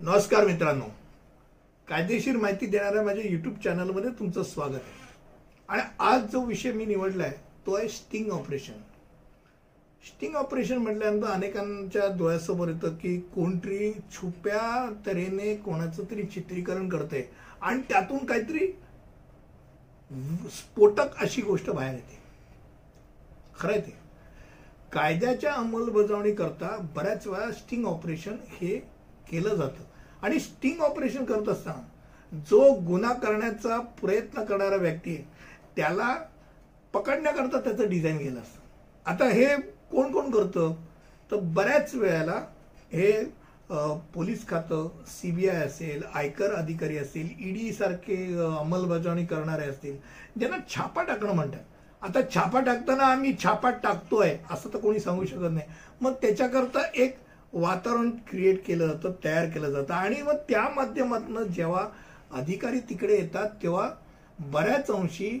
नमस्कार मित्रांनो. कायदेशीर माहिती देणाऱ्या माझ्या युट्यूब चॅनलमध्ये तुमचं स्वागत आहे. आणि आज जो विषय मी निवडला आहे तो आहे स्टिंग ऑपरेशन स्टिंग ऑपरेशन म्हटल्यानंतर अनेकांच्या डोळ्यासमोर येतं की कोणतरी छुप्या तऱ्हेने कोणाचं तरी चित्रीकरण करते आणि त्यातून काहीतरी स्फोटक अशी गोष्ट बाहेर येते. खरं आहे ते. कायद्याच्या अंमलबजावणी करता बऱ्याच वेळा स्टिंग ऑपरेशन हे केलं जातं. आणि स्टिंग ऑपरेशन करत असताना जो गुन्हा करण्याचा प्रयत्न करणारा व्यक्ती आहे त्याला पकडण्याकरता त्याचं डिझाईन केलं असतं. आता हे कोण कोण करतं? तर बऱ्याच वेळेला हे पोलीस खातं सी बी आय असेल आयकर अधिकारी असतील ईडी सारखे अंमलबजावणी करणारे असतील ज्यांना छापा टाकणं म्हणतात. आता छापा टाकताना आम्ही छापा टाकतोय असं तर कोणी सांगू शकत नाही. मग त्याच्याकरता एक वातावरण क्रिएट केलं जातं तयार केलं जातं. आणि मग त्या माध्यमातून जेव्हा अधिकारी तिकडे येतात तेव्हा बऱ्याच अंशी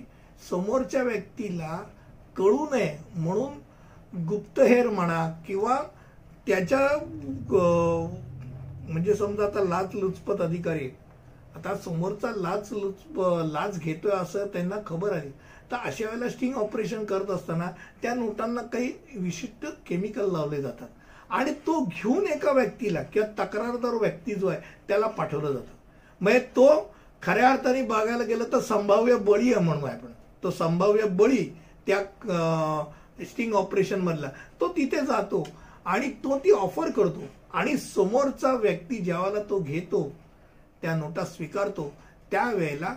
समोरच्या व्यक्तीला कळू नये म्हणून गुप्तहेर म्हणा किंवा त्याच्या म्हणजे समजा आता लाच लुचपत अधिकारी आता समोरचा लाच लुचप लाच घेतोय असं त्यांना खबर आहे. तर अशा वेळेला स्टिंग ऑपरेशन करत असताना त्या नोटांना काही विशिष्ट केमिकल लावले जातात. आणि तो घेऊन एका व्यक्तीला किंवा तक्रारदार व्यक्ती जो आहे त्याला पाठवलं जातं. म्हणजे तो खऱ्या अर्थाने बघायला गेलं तर संभाव्य बळी आहे म्हणून आपण. तो संभाव्य बळी त्या स्टिंग ऑपरेशन मधला. तो तिथे जातो आणि तो ती ऑफर करतो. आणि समोरचा व्यक्ती ज्यावेळेला तो घेतो त्या नोटा स्वीकारतो त्यावेळेला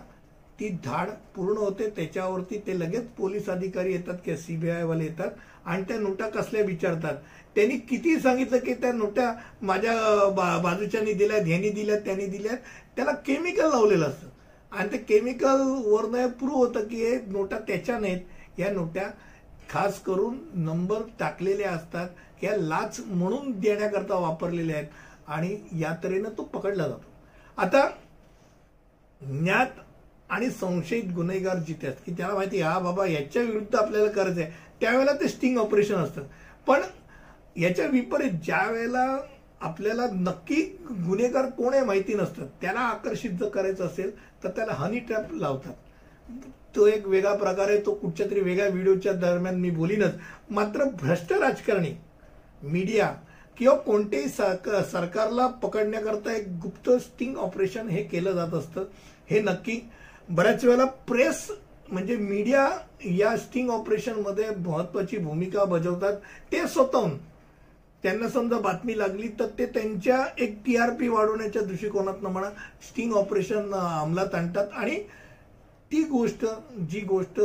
ती धाड पूर्ण होते त्याच्यावरती ते लगेच पोलीस अधिकारी येतात किंवा सीबीआय वाले येतात आणि त्या नोटा कसल्या विचारतात? त्यांनी किती सांगितलं की त्या नोटा माझ्या बा- बाजूच्यानी दिल्यात ह्यानी दिल्यात त्यांनी दिल्यात त्याला केमिकल लावलेलं असतं. आणि ते केमिकल वरनं प्रूव्ह होतं की हे नोटा त्याच्या नाहीत. या नोट्या खास करून नंबर टाकलेले असतात या लाच म्हणून देण्याकरता वापरलेल्या आहेत आणि या तऱ्हेनं तो पकडला जातो. आता ज्ञात आणि संशयित गुन्हेगार जिथे असतात की त्याला माहिती आहे, हा बाबा याच्या विरुद्ध आपल्याला करायचं आहे त्यावेळेला ते स्टिंग ऑपरेशन असतं. पण याच्या विपरीत ज्या वेळेला आपल्याला नक्की गुन्हेगार कोण आहे माहिती नसतं त्याला आकर्षित जर करायचं असेल तर त्याला हनी ट्रॅप लावतात. तो एक वेगळा प्रकार आहे तो कुठच्या तरी वेगळ्या व्हिडिओच्या दरम्यान मी बोलीनच. मात्र भ्रष्ट राजकारणी मीडिया किंवा कोणत्याही सरक- सरकारला पकडण्याकरता एक गुप्त स्टिंग ऑपरेशन हे केलं जात असतं. हे नक्की बऱ्याच वेळेला प्रेस म्हणजे मीडिया या स्टिंग ऑपरेशनमध्ये महत्वाची भूमिका बजावतात. ते स्वतःहून. त्यांना समजा बातमी लागली तर ते त्यांच्या एक टी आर पी वाढवण्याच्या दृष्टिकोनातनं म्हणा स्टिंग ऑपरेशन अंमलात आणतात. आणि ती गोष्ट जी गोष्ट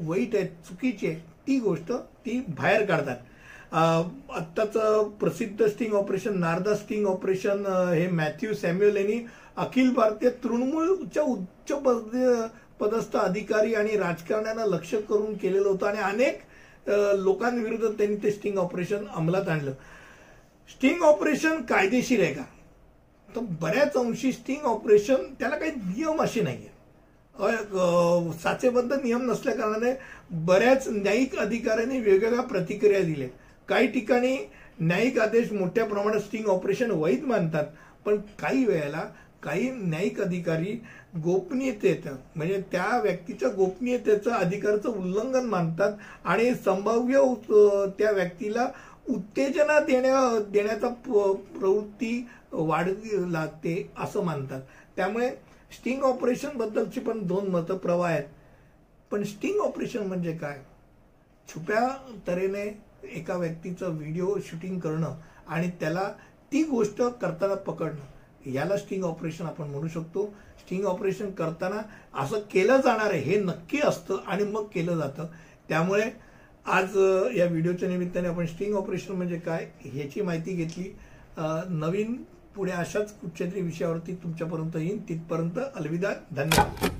वाईट आहे चुकीची आहे ती गोष्ट ती बाहेर काढतात. आत्ताचं प्रसिद्ध sting operation Narada sting operation हे मॅथ्यू सॅम्युअल यांनी अखिल भारतीय तृणमूलच्या उच्च पद- पदस्थ अधिकारी आणि राजकारण्यांना लक्ष करून केलेलं होतं आणि अनेक लोकांविरुद्ध त्यांनी ते स्टिंग ऑपरेशन अंमलात आणलं. स्टिंग ऑपरेशन कायदेशीर आहे का? तर बऱ्याच अंशी स्टिंग ऑपरेशन त्याला काही नियम असे नाही साचेबद्ध नियम नसल्या कारणाने बऱ्याच न्यायिक अधिकाऱ्यांनी वेगवेगळ्या प्रतिक्रिया दिल्या. काही ठिकाणी न्यायिक आदेश मोठ्या प्रमाणात स्टिंग ऑपरेशन वैध मानतात पण काही वेळेला काही न्यायिक अधिकारी गोपनीयतेत म्हणजे त्या व्यक्तीच्या गोपनीयतेचं अधिकाराचं उल्लंघन मानतात आणि संभाव्य त्या व्यक्तीला उत्तेजना देण्या देण्याचा प्रवृत्ती वाढवी लागते असं मानतात. त्यामुळे स्टिंग ऑपरेशन बद्दलची पण दोन मतं प्रवाह आहेत. पण स्टिंग ऑपरेशन म्हणजे काय? छुप्या तऱ्हेने एका व्यक्तीचं व्हिडिओ शूटिंग करणं आणि त्याला ती गोष्ट करताना पकडणं याला स्टिंग ऑपरेशन आपण म्हणू शकतो. स्टिंग ऑपरेशन करताना असं केलं जाणार आहे हे नक्की असतं आणि मग केलं जातं. त्यामुळे आज या व्हिडिओच्या निमित्ताने आपण स्टिंग ऑपरेशन म्हणजे काय ह्याची माहिती घेतली. नवीन पुढे अशाच कुठच्या तरी विषयावरती तुमच्यापर्यंत येईन. तिथपर्यंत अलविदा. धन्यवाद.